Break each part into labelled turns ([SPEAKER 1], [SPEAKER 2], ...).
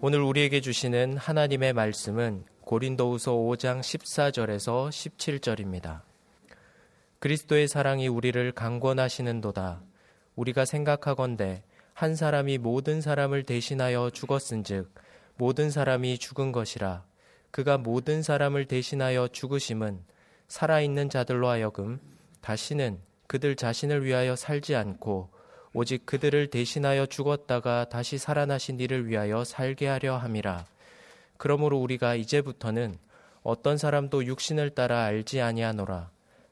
[SPEAKER 1] 오늘 우리에게 주시는 하나님의 말씀은 고린도후서 5장 14절에서 17절입니다. 그리스도의 사랑이 우리를 강권하시는도다. 우리가 생각하건대 한 사람이 모든 사람을 대신하여 죽었은즉 모든 사람이 죽은 것이라 그가 모든 사람을 대신하여 죽으심은 살아있는 자들로 하여금 다시는 그들 자신을 위하여 살지 않고 오직 그들을 대신하여 죽었다가 다시 살아나신 이를 위하여 살게 하려 함이라. 그러므로 우리가 이제부터는 어떤 사람도 육신을 따라 알지 아니하노라.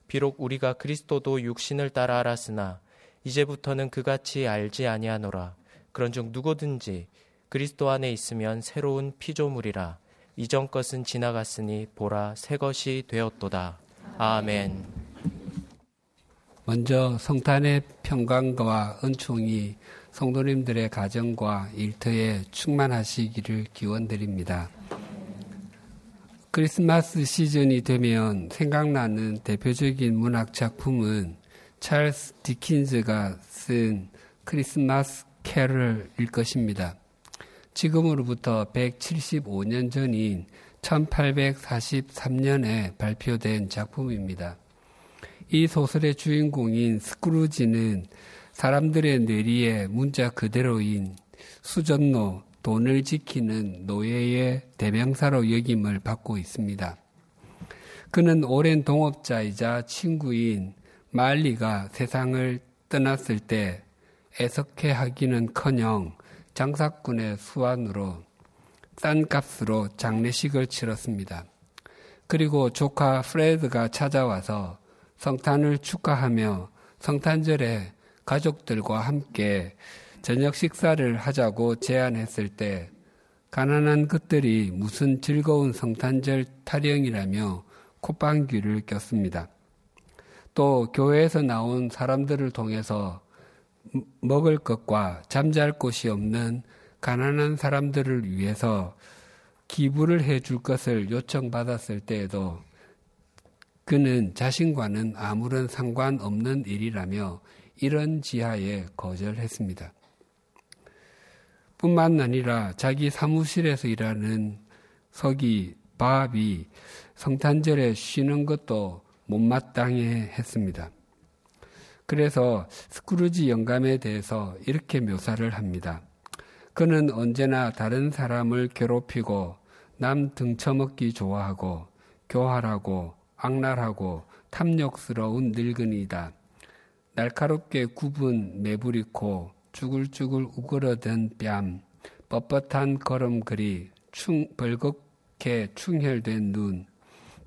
[SPEAKER 1] 비록 우리가 그리스도도 육신을 따라 알았으나 이제부터는 그같이 알지 아니하노라. 그런즉 누구든지 그리스도 안에 있으면 새로운 피조물이라. 이전 것은 지나갔으니 보라 새 것이 되었도다. 아멘.
[SPEAKER 2] 먼저 성탄의 평강과 은총이 성도님들의 가정과 일터에 충만하시기를 기원드립니다. 크리스마스 시즌이 되면 생각나는 대표적인 문학 작품은 찰스 디킨즈가 쓴 크리스마스 캐럴일 것입니다. 지금으로부터 175년 전인 1843년에 발표된 작품입니다. 이 소설의 주인공인 스크루지는 사람들의 뇌리에 문자 그대로인 수전노, 돈을 지키는 노예의 대명사로 여김을 받고 있습니다. 그는 오랜 동업자이자 친구인 말리가 세상을 떠났을 때 애석해 하기는 커녕 장사꾼의 수완으로 싼 값으로 장례식을 치렀습니다. 그리고 조카 프레드가 찾아와서 성탄을 축하하며 성탄절에 가족들과 함께 저녁 식사를 하자고 제안했을 때 가난한 것들이 무슨 즐거운 성탄절 타령이라며 콧방귀를 꼈습니다. 또 교회에서 나온 사람들을 통해서 먹을 것과 잠잘 곳이 없는 가난한 사람들을 위해서 기부를 해 줄 것을 요청받았을 때에도 그는 자신과는 아무런 상관없는 일이라며 이런 지하에 거절했습니다. 뿐만 아니라 자기 사무실에서 일하는 서기 바비 성탄절에 쉬는 것도 못마땅해 했습니다. 그래서 스크루지 영감에 대해서 이렇게 묘사를 합니다. 그는 언제나 다른 사람을 괴롭히고 남 등쳐먹기 좋아하고 교활하고 악랄하고 탐욕스러운 늙은이다. 날카롭게 굽은 매부리코, 쭈글쭈글 우그러든 뺨, 뻣뻣한 걸음걸이, 충, 벌겋게 충혈된 눈,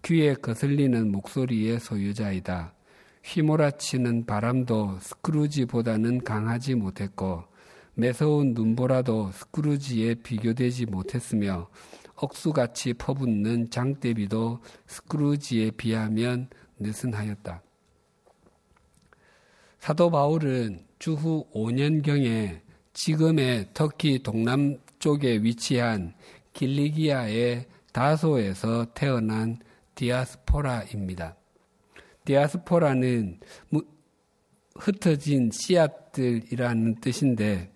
[SPEAKER 2] 귀에 거슬리는 목소리의 소유자이다. 휘몰아치는 바람도 스크루지보다는 강하지 못했고 매서운 눈보라도 스크루지에 비교되지 못했으며 억수같이 퍼붓는 장대비도 스크루지에 비하면 느슨하였다. 사도 바울은 주후 5년경에 지금의 터키 동남쪽에 위치한 길리기아의 다소에서 태어난 디아스포라입니다. 디아스포라는 흩어진 씨앗들이라는 뜻인데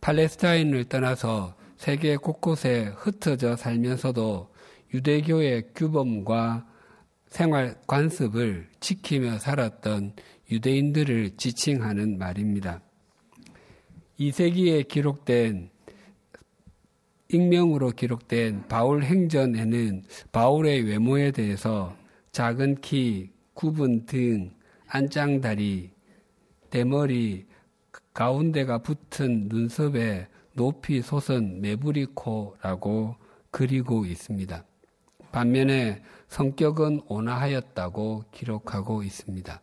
[SPEAKER 2] 팔레스타인을 떠나서 세계 곳곳에 흩어져 살면서도 유대교의 규범과 생활 관습을 지키며 살았던 유대인들을 지칭하는 말입니다. 2세기에 기록된 익명으로 기록된 바울 행전에는 바울의 외모에 대해서 작은 키, 굽은 등, 안짱다리, 대머리, 가운데가 붙은 눈썹에 높이 솟은 메부리코라고 그리고 있습니다. 반면에 성격은 온화하였다고 기록하고 있습니다.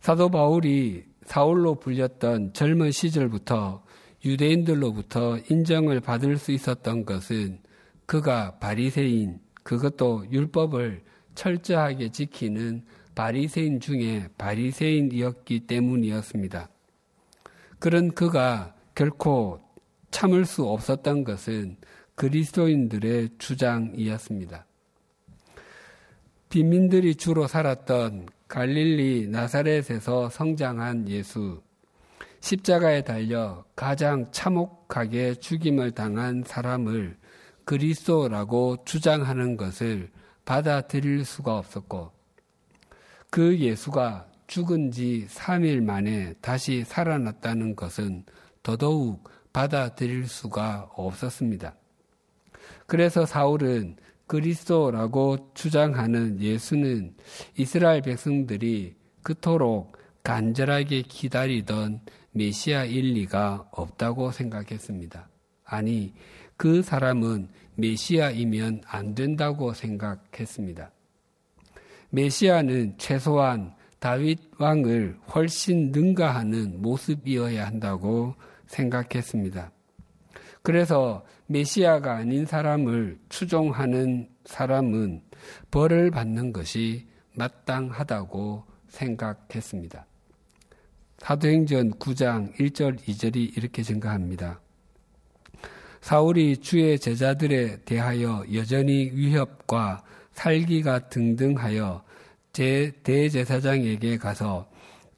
[SPEAKER 2] 사도 바울이 사울로 불렸던 젊은 시절부터 유대인들로부터 인정을 받을 수 있었던 것은 그가 바리새인, 그것도 율법을 철저하게 지키는 바리새인 중에 바리새인이었기 때문이었습니다. 그런 그가 결코 참을 수 없었던 것은 그리스도인들의 주장이었습니다. 빈민들이 주로 살았던 갈릴리 나사렛에서 성장한 예수, 십자가에 달려 가장 참혹하게 죽임을 당한 사람을 그리스도라고 주장하는 것을 받아들일 수가 없었고 그 예수가 죽은 지 3일 만에 다시 살아났다는 것은 더더욱 받아들일 수가 없었습니다. 그래서 사울은 그리스도라고 주장하는 예수는 이스라엘 백성들이 그토록 간절하게 기다리던 메시아 일 리가 없다고 생각했습니다. 아니, 그 사람은 메시아이면 안 된다고 생각했습니다. 메시아는 최소한 다윗 왕을 훨씬 능가하는 모습이어야 한다고 생각했습니다. 그래서 메시아가 아닌 사람을 추종하는 사람은 벌을 받는 것이 마땅하다고 생각했습니다. 사도행전 9장 1절 2절이 이렇게 증가합니다. 사울이 주의 제자들에 대하여 여전히 위협과 살기가 등등하여 제 대제사장에게 가서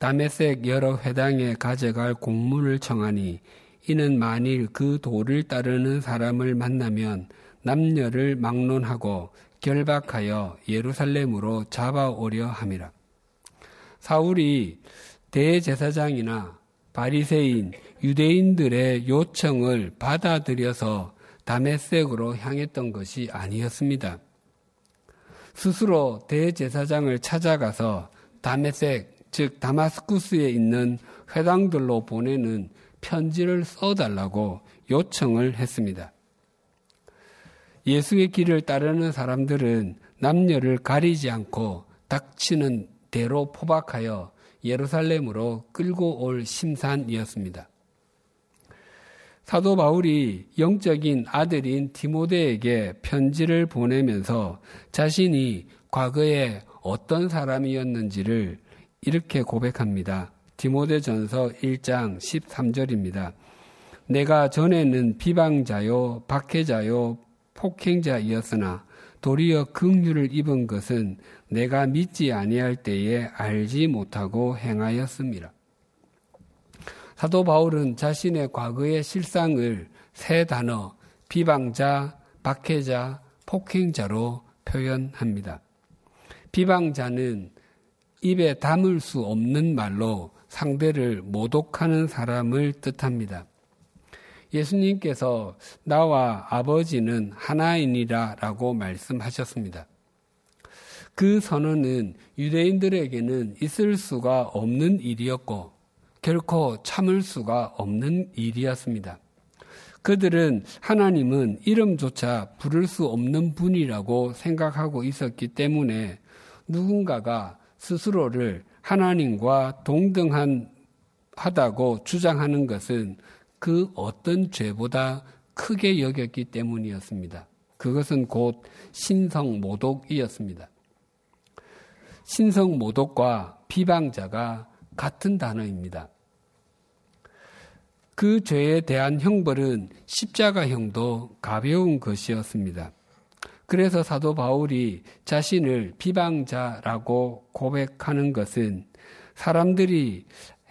[SPEAKER 2] 다메색 여러 회당에 가져갈 공문을 청하니 이는 만일 그 도를 따르는 사람을 만나면 남녀를 막론하고 결박하여 예루살렘으로 잡아오려 함이라. 사울이 대제사장이나 바리새인 유대인들의 요청을 받아들여서 다메섹으로 향했던 것이 아니었습니다. 스스로 대제사장을 찾아가서 다메섹, 즉 다마스쿠스에 있는 회당들로 보내는 편지를 써달라고 요청을 했습니다. 예수의 길을 따르는 사람들은 남녀를 가리지 않고 닥치는 대로 포박하여 예루살렘으로 끌고 올 심산이었습니다. 사도 바울이 영적인 아들인 디모데에게 편지를 보내면서 자신이 과거에 어떤 사람이었는지를 이렇게 고백합니다. 디모데전서 1장 13절입니다. 내가 전에는 비방자요, 박해자요, 폭행자이었으나 도리어 긍휼을 입은 것은 내가 믿지 아니할 때에 알지 못하고 행하였습니다. 사도 바울은 자신의 과거의 실상을 세 단어 비방자, 박해자, 폭행자로 표현합니다. 비방자는 입에 담을 수 없는 말로 상대를 모독하는 사람을 뜻합니다. 예수님께서 나와 아버지는 하나이니라 라고 말씀하셨습니다. 그 선언은 유대인들에게는 있을 수가 없는 일이었고 결코 참을 수가 없는 일이었습니다. 그들은 하나님은 이름조차 부를 수 없는 분이라고 생각하고 있었기 때문에 누군가가 스스로를 하나님과 동등한 하다고 주장하는 것은 그 어떤 죄보다 크게 여겼기 때문이었습니다. 그것은 곧 신성 모독이었습니다. 신성 모독과 비방자가 같은 단어입니다. 그 죄에 대한 형벌은 십자가형도 가벼운 것이었습니다. 그래서 사도 바울이 자신을 비방자라고 고백하는 것은 사람들이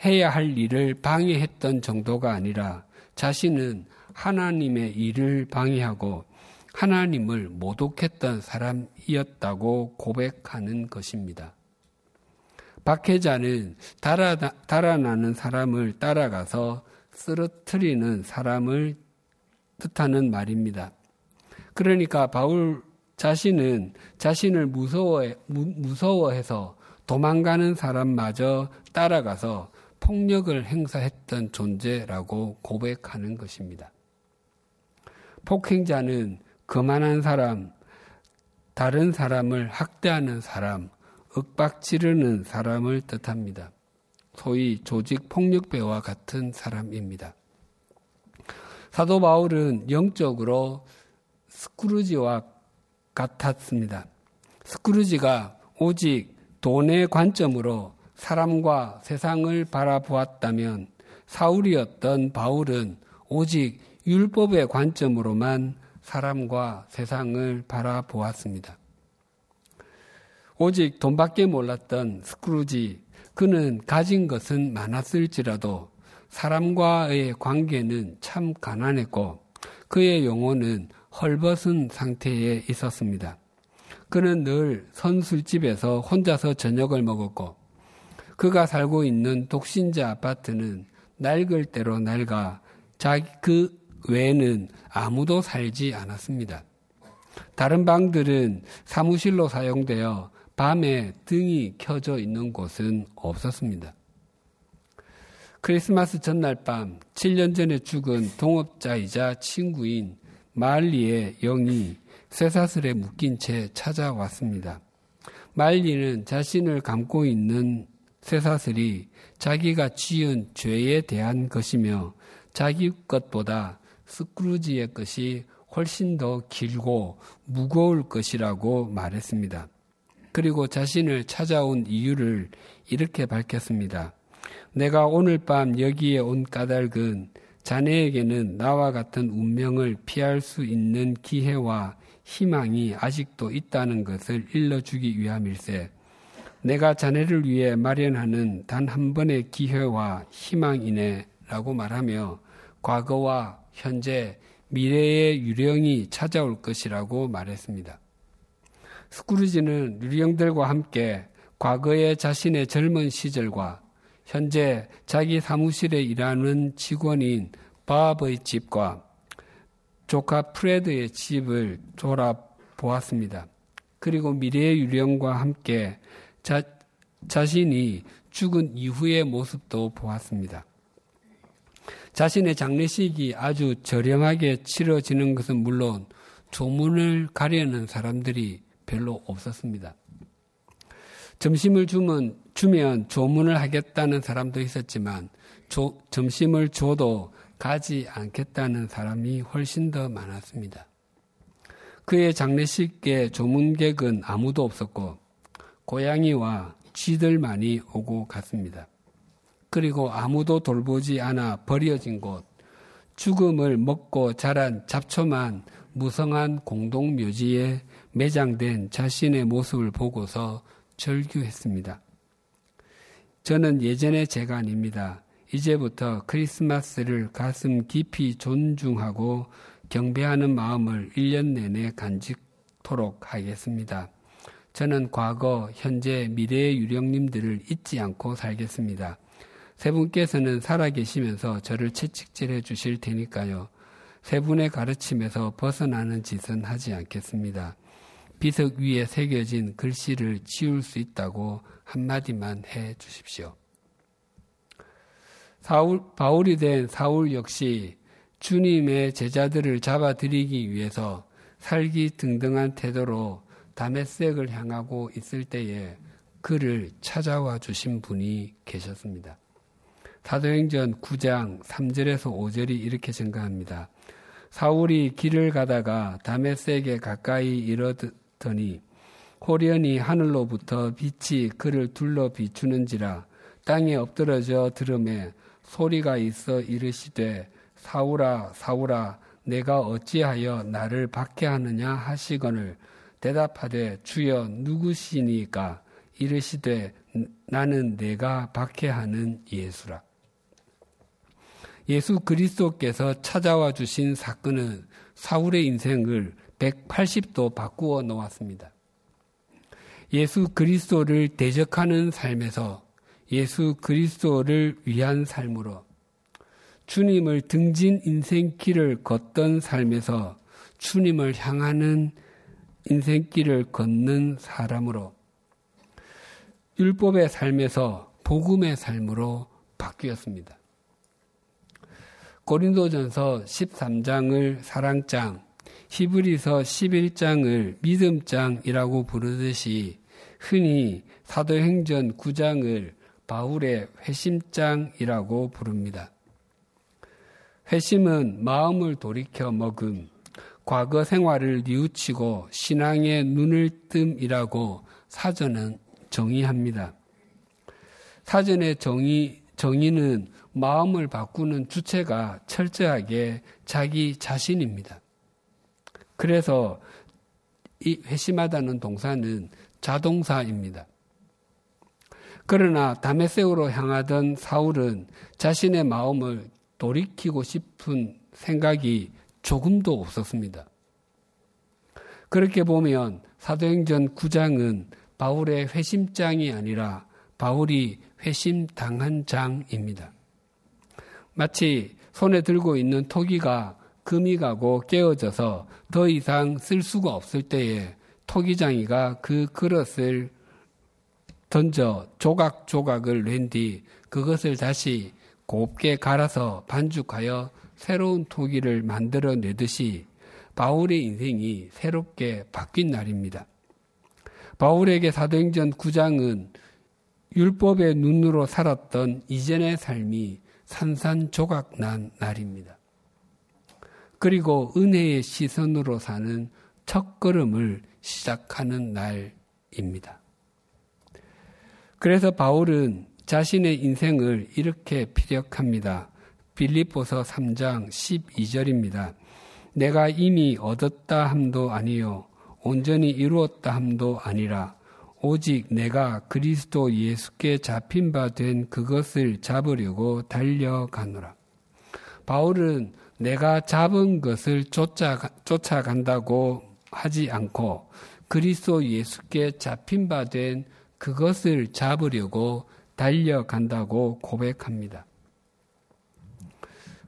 [SPEAKER 2] 해야 할 일을 방해했던 정도가 아니라 자신은 하나님의 일을 방해하고 하나님을 모독했던 사람이었다고 고백하는 것입니다. 박해자는 달아나, 달아나는 사람을 따라가서 쓰러뜨리는 사람을 뜻하는 말입니다. 그러니까 바울 자신은 자신을 무서워해, 무서워해서 도망가는 사람마저 따라가서 폭력을 행사했던 존재라고 고백하는 것입니다. 폭행자는 거만한 사람, 다른 사람을 학대하는 사람, 윽박 지르는 사람을 뜻합니다. 소위 조직 폭력배와 같은 사람입니다. 사도 바울은 영적으로 스크루지와 같았습니다. 스크루지가 오직 돈의 관점으로 사람과 세상을 바라보았다면 사울이었던 바울은 오직 율법의 관점으로만 사람과 세상을 바라보았습니다. 오직 돈밖에 몰랐던 스크루지, 그는 가진 것은 많았을지라도 사람과의 관계는 참 가난했고 그의 영혼은 헐벗은 상태에 있었습니다. 그는 늘 선술집에서 혼자서 저녁을 먹었고 그가 살고 있는 독신자 아파트는 낡을 대로 낡아 자기 그 외에는 아무도 살지 않았습니다. 다른 방들은 사무실로 사용되어 밤에 등이 켜져 있는 곳은 없었습니다. 크리스마스 전날 밤 7년 전에 죽은 동업자이자 친구인 말리의 영이 쇠사슬에 묶인 채 찾아왔습니다. 말리는 자신을 감고 있는 쇠사슬이 자기가 지은 죄에 대한 것이며 자기 것보다 스크루지의 것이 훨씬 더 길고 무거울 것이라고 말했습니다. 그리고 자신을 찾아온 이유를 이렇게 밝혔습니다. 내가 오늘 밤 여기에 온 까닭은 자네에게는 나와 같은 운명을 피할 수 있는 기회와 희망이 아직도 있다는 것을 일러주기 위함일세. 내가 자네를 위해 마련하는 단 한 번의 기회와 희망이네 라고 말하며 과거와 현재, 미래의 유령이 찾아올 것이라고 말했습니다. 스크루지는 유령들과 함께 과거의 자신의 젊은 시절과 현재 자기 사무실에 일하는 직원인 바브의 집과 조카 프레드의 집을 돌아보았습니다. 그리고 미래의 유령과 함께 자, 자신이 죽은 이후의 모습도 보았습니다. 자신의 장례식이 아주 저렴하게 치러지는 것은 물론 조문을 가려는 사람들이 별로 없었습니다. 점심을 주면, 주면 조문을 하겠다는 사람도 있었지만 조, 점심을 줘도 가지 않겠다는 사람이 훨씬 더 많았습니다. 그의 장례식에 조문객은 아무도 없었고 고양이와 쥐들만이 오고 갔습니다. 그리고 아무도 돌보지 않아 버려진 곳, 죽음을 먹고 자란 잡초만 무성한 공동묘지에 매장된 자신의 모습을 보고서 절규했습니다. 저는 예전의 제가 아닙니다. 이제부터 크리스마스를 가슴 깊이 존중하고 경배하는 마음을 1년 내내 간직토록 하겠습니다. 저는 과거, 현재, 미래의 유령님들을 잊지 않고 살겠습니다. 세 분께서는 살아계시면서 저를 채찍질해 주실 테니까요. 세 분의 가르침에서 벗어나는 짓은 하지 않겠습니다. 비석 위에 새겨진 글씨를 지울 수 있다고 한마디만 해 주십시오. 사울, 바울이 된 사울 역시 주님의 제자들을 잡아들이기 위해서 살기 등등한 태도로 다메섹을 향하고 있을 때에 그를 찾아와 주신 분이 계셨습니다. 사도행전 9장 3절에서 5절이 이렇게 증가합니다. 사울이 길을 가다가 다메섹에 가까이 이르 더니 호련히 하늘로부터 빛이 그를 둘러 비추는지라 땅에 엎드러져 들음에 소리가 있어 이르시되 사울아 사울아 내가 어찌하여 나를 박해하느냐 하시거늘 대답하되 주여 누구시니까 이르시되 나는 내가 박해하는 예수라. 예수 그리스도께서 찾아와 주신 사건은 사울의 인생을 180도 바꾸어 놓았습니다. 예수 그리스도를 대적하는 삶에서 예수 그리스도를 위한 삶으로 주님을 등진 인생길을 걷던 삶에서 주님을 향하는 인생길을 걷는 사람으로 율법의 삶에서 복음의 삶으로 바뀌었습니다. 고린도전서 13장을 사랑장, 히브리서 11장을 믿음장이라고 부르듯이 흔히 사도행전 9장을 바울의 회심장이라고 부릅니다. 회심은 마음을 돌이켜 먹음, 과거 생활을 뉘우치고 신앙의 눈을 뜸이라고 사전은 정의합니다. 사전의 정의, 정의는 마음을 바꾸는 주체가 철저하게 자기 자신입니다. 그래서 이 회심하다는 동사는 자동사입니다. 그러나 다메섹으로 향하던 사울은 자신의 마음을 돌이키고 싶은 생각이 조금도 없었습니다. 그렇게 보면 사도행전 9장은 바울의 회심장이 아니라 바울이 회심당한 장입니다. 마치 손에 들고 있는 토기가 금이 가고 깨어져서 더 이상 쓸 수가 없을 때에 토기장이가 그 그릇을 던져 조각조각을 낸 뒤 그것을 다시 곱게 갈아서 반죽하여 새로운 토기를 만들어 내듯이 바울의 인생이 새롭게 바뀐 날입니다. 바울에게 사도행전 9장은 율법의 눈으로 살았던 이전의 삶이 산산조각 난 날입니다. 그리고 은혜의 시선으로 사는 첫 걸음을 시작하는 날입니다. 그래서 바울은 자신의 인생을 이렇게 피력합니다. 빌립보서 3장 12절입니다. 내가 이미 얻었다 함도 아니요 온전히 이루었다 함도 아니라 오직 내가 그리스도 예수께 잡힌 바 된 그것을 잡으려고 달려가노라. 바울은 내가 잡은 것을 쫓아, 쫓아간다고 하지 않고 그리스도 예수께 잡힌 바 된 그것을 잡으려고 달려간다고 고백합니다.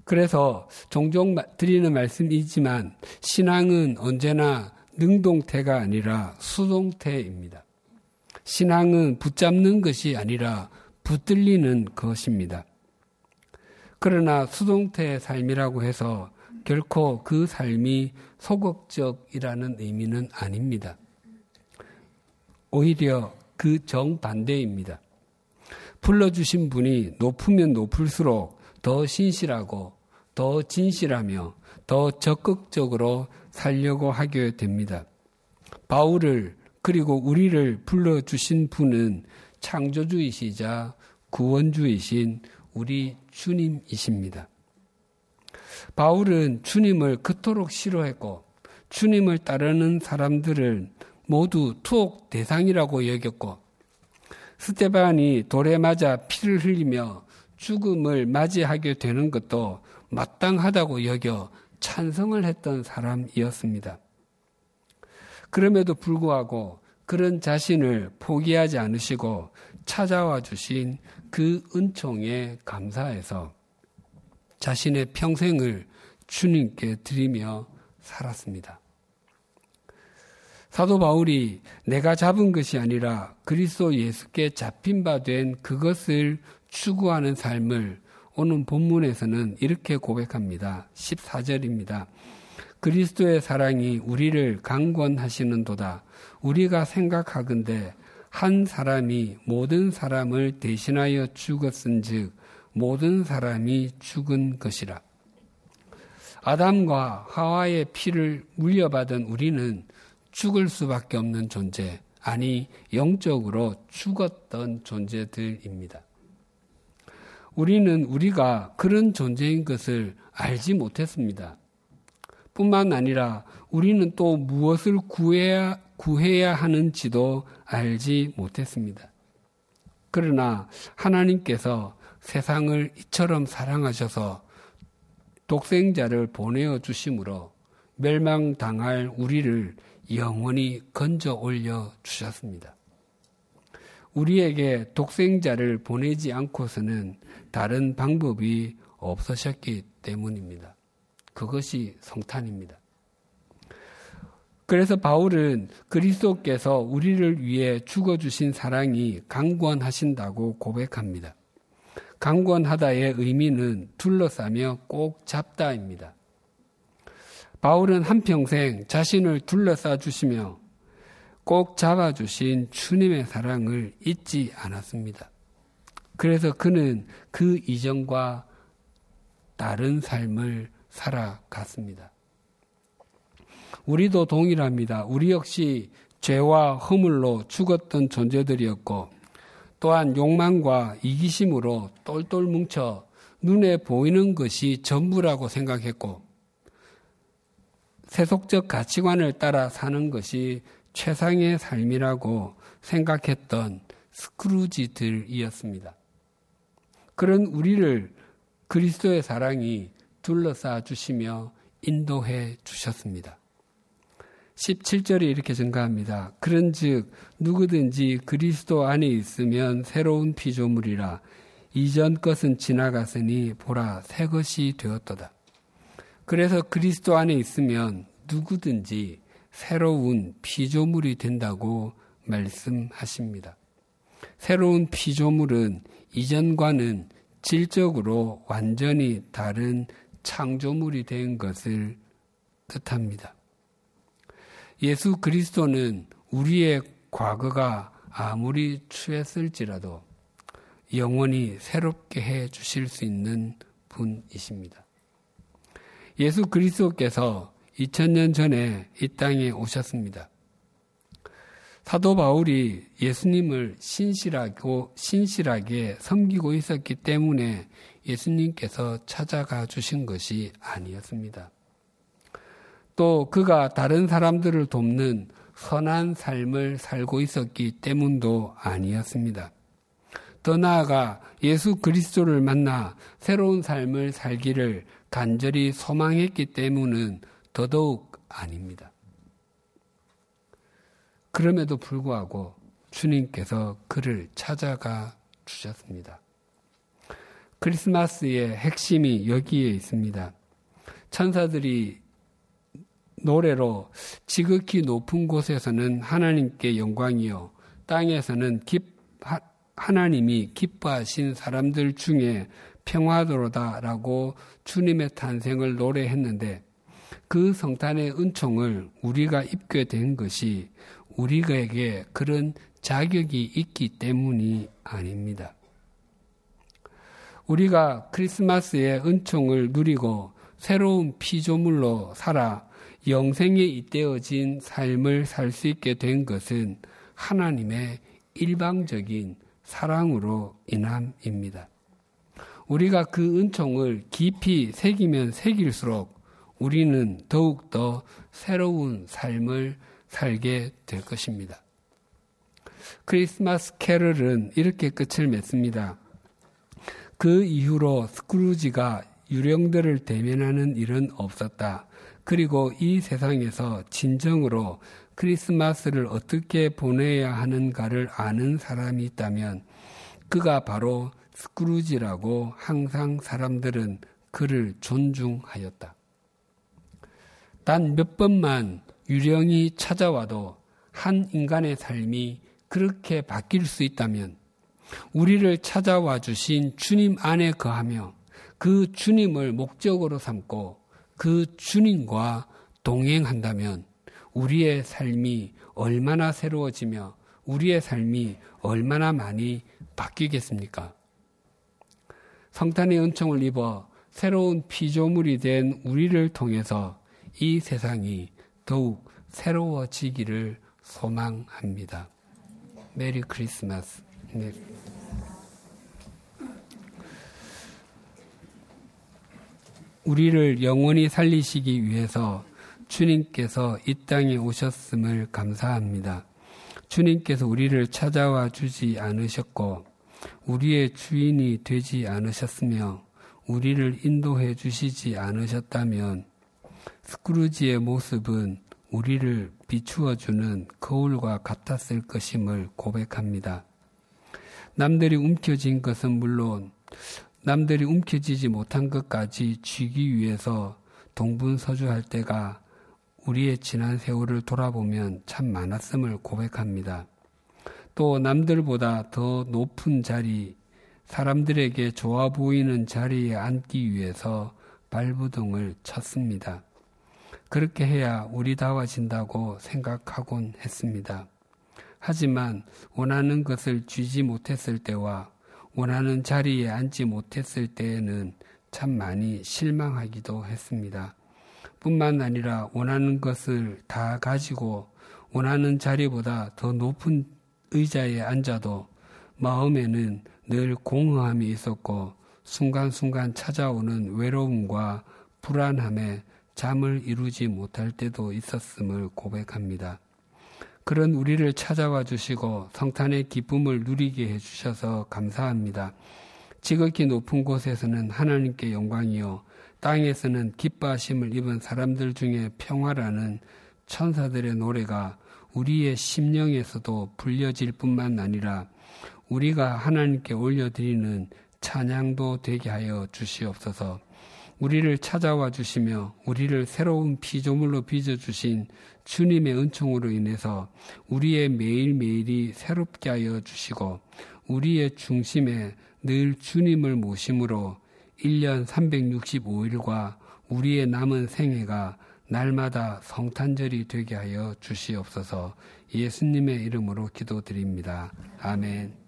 [SPEAKER 2] 그래서 종종 드리는 말씀이지만 신앙은 언제나 능동태가 아니라 수동태입니다. 신앙은 붙잡는 것이 아니라 붙들리는 것입니다. 그러나 수동태의 삶이라고 해서 결코 그 삶이 소극적이라는 의미는 아닙니다. 오히려 그 정반대입니다. 불러주신 분이 높으면 높을수록 더 신실하고 더 진실하며 더 적극적으로 살려고 하게 됩니다. 바울을 그리고 우리를 불러주신 분은 창조주이시자 구원주이신 우리 주님이십니다. 바울은 주님을 그토록 싫어했고 주님을 따르는 사람들을 모두 투옥 대상이라고 여겼고 스테반이 돌에 맞아 피를 흘리며 죽음을 맞이하게 되는 것도 마땅하다고 여겨 찬성을 했던 사람이었습니다. 그럼에도 불구하고 그런 자신을 포기하지 않으시고 찾아와 주신 그 은총에 감사해서 자신의 평생을 주님께 드리며 살았습니다. 사도 바울이 내가 잡은 것이 아니라 그리스도 예수께 잡힌 바 된 그것을 추구하는 삶을 오늘 본문에서는 이렇게 고백합니다. 14절입니다. 그리스도의 사랑이 우리를 강권하시는도다. 우리가 생각하건대 한 사람이 모든 사람을 대신하여 죽었은즉 모든 사람이 죽은 것이라. 아담과 하와의 피를 물려받은 우리는 죽을 수밖에 없는 존재, 아니 영적으로 죽었던 존재들입니다. 우리는 우리가 그런 존재인 것을 알지 못했습니다. 뿐만 아니라 우리는 또 무엇을 구해야, 구해야 하는지도 알지 못했습니다. 그러나 하나님께서 세상을 이처럼 사랑하셔서 독생자를 보내어 주심으로 멸망당할 우리를 영원히 건져 올려 주셨습니다. 우리에게 독생자를 보내지 않고서는 다른 방법이 없으셨기 때문입니다. 그것이 성탄입니다. 그래서 바울은 그리스도께서 우리를 위해 죽어주신 사랑이 강권하신다고 고백합니다. 강권하다의 의미는 둘러싸며 꼭 잡다입니다. 바울은 한평생 자신을 둘러싸 주시며 꼭 잡아주신 주님의 사랑을 잊지 않았습니다. 그래서 그는 그 이전과 다른 삶을 살아갔습니다. 우리도 동일합니다. 우리 역시 죄와 허물로 죽었던 존재들이었고 또한 욕망과 이기심으로 똘똘 뭉쳐 눈에 보이는 것이 전부라고 생각했고 세속적 가치관을 따라 사는 것이 최상의 삶이라고 생각했던 스크루지들이었습니다. 그런 우리를 그리스도의 사랑이 둘러싸 주시며 인도해 주셨습니다. 17절에 이렇게 증가합니다. 그런 즉 누구든지 그리스도 안에 있으면 새로운 피조물이라 이전 것은 지나갔으니 보라 새 것이 되었도다. 그래서 그리스도 안에 있으면 누구든지 새로운 피조물이 된다고 말씀하십니다. 새로운 피조물은 이전과는 질적으로 완전히 다른 창조물이 된 것을 뜻합니다. 예수 그리스도는 우리의 과거가 아무리 추했을지라도 영원히 새롭게 해 주실 수 있는 분이십니다. 예수 그리스도께서 2000년 전에 이 땅에 오셨습니다. 사도 바울이 예수님을 신실하고 신실하게 섬기고 있었기 때문에 예수님께서 찾아가 주신 것이 아니었습니다. 또 그가 다른 사람들을 돕는 선한 삶을 살고 있었기 때문도 아니었습니다. 더 나아가 예수 그리스도를 만나 새로운 삶을 살기를 간절히 소망했기 때문은 더더욱 아닙니다. 그럼에도 불구하고 주님께서 그를 찾아가 주셨습니다. 크리스마스의 핵심이 여기에 있습니다. 천사들이 노래로 지극히 높은 곳에서는 하나님께 영광이요 땅에서는 기, 하나님이 기뻐하신 사람들 중에 평화도로다라고 주님의 탄생을 노래했는데 그 성탄의 은총을 우리가 입게 된 것이 우리에게 그런 자격이 있기 때문이 아닙니다. 우리가 크리스마스의 은총을 누리고 새로운 피조물로 살아 영생에 잇대어진 삶을 살 수 있게 된 것은 하나님의 일방적인 사랑으로 인함입니다. 우리가 그 은총을 깊이 새기면 새길수록 우리는 더욱더 새로운 삶을 살게 될 것입니다. 크리스마스 캐럴은 이렇게 끝을 맺습니다. 그 이후로 스크루지가 유령들을 대면하는 일은 없었다. 그리고 이 세상에서 진정으로 크리스마스를 어떻게 보내야 하는가를 아는 사람이 있다면 그가 바로 스크루지라고 항상 사람들은 그를 존중하였다. 단 몇 번만 유령이 찾아와도 한 인간의 삶이 그렇게 바뀔 수 있다면 우리를 찾아와 주신 주님 안에 거하며 그 주님을 목적으로 삼고 그 주님과 동행한다면 우리의 삶이 얼마나 새로워지며 우리의 삶이 얼마나 많이 바뀌겠습니까? 성탄의 은총을 입어 새로운 피조물이 된 우리를 통해서 이 세상이 더욱 새로워지기를 소망합니다. 메리 크리스마스. 네. 우리를 영원히 살리시기 위해서 주님께서 이 땅에 오셨음을 감사합니다. 주님께서 우리를 찾아와 주지 않으셨고, 우리의 주인이 되지 않으셨으며, 우리를 인도해 주시지 않으셨다면, 스크루지의 모습은 우리를 비추어 주는 거울과 같았을 것임을 고백합니다. 남들이 움켜쥔 것은 물론 남들이 움켜쥐지 못한 것까지 쥐기 위해서 동분서주할 때가 우리의 지난 세월을 돌아보면 참 많았음을 고백합니다. 또 남들보다 더 높은 자리, 사람들에게 좋아 보이는 자리에 앉기 위해서 발부동을 쳤습니다. 그렇게 해야 우리다워진다고 생각하곤 했습니다. 하지만 원하는 것을 쥐지 못했을 때와 원하는 자리에 앉지 못했을 때에는 참 많이 실망하기도 했습니다. 뿐만 아니라 원하는 것을 다 가지고 원하는 자리보다 더 높은 의자에 앉아도 마음에는 늘 공허함이 있었고 순간순간 찾아오는 외로움과 불안함에 잠을 이루지 못할 때도 있었음을 고백합니다. 그런 우리를 찾아와 주시고 성탄의 기쁨을 누리게 해 주셔서 감사합니다. 지극히 높은 곳에서는 하나님께 영광이요 땅에서는 기뻐하심을 입은 사람들 중에 평화라는 천사들의 노래가 우리의 심령에서도 불려질 뿐만 아니라 우리가 하나님께 올려드리는 찬양도 되게 하여 주시옵소서. 우리를 찾아와 주시며 우리를 새로운 피조물로 빚어주신 주님의 은총으로 인해서 우리의 매일매일이 새롭게 하여 주시고 우리의 중심에 늘 주님을 모심으로 1년 365일과 우리의 남은 생애가 날마다 성탄절이 되게 하여 주시옵소서 예수님의 이름으로 기도드립니다. 아멘.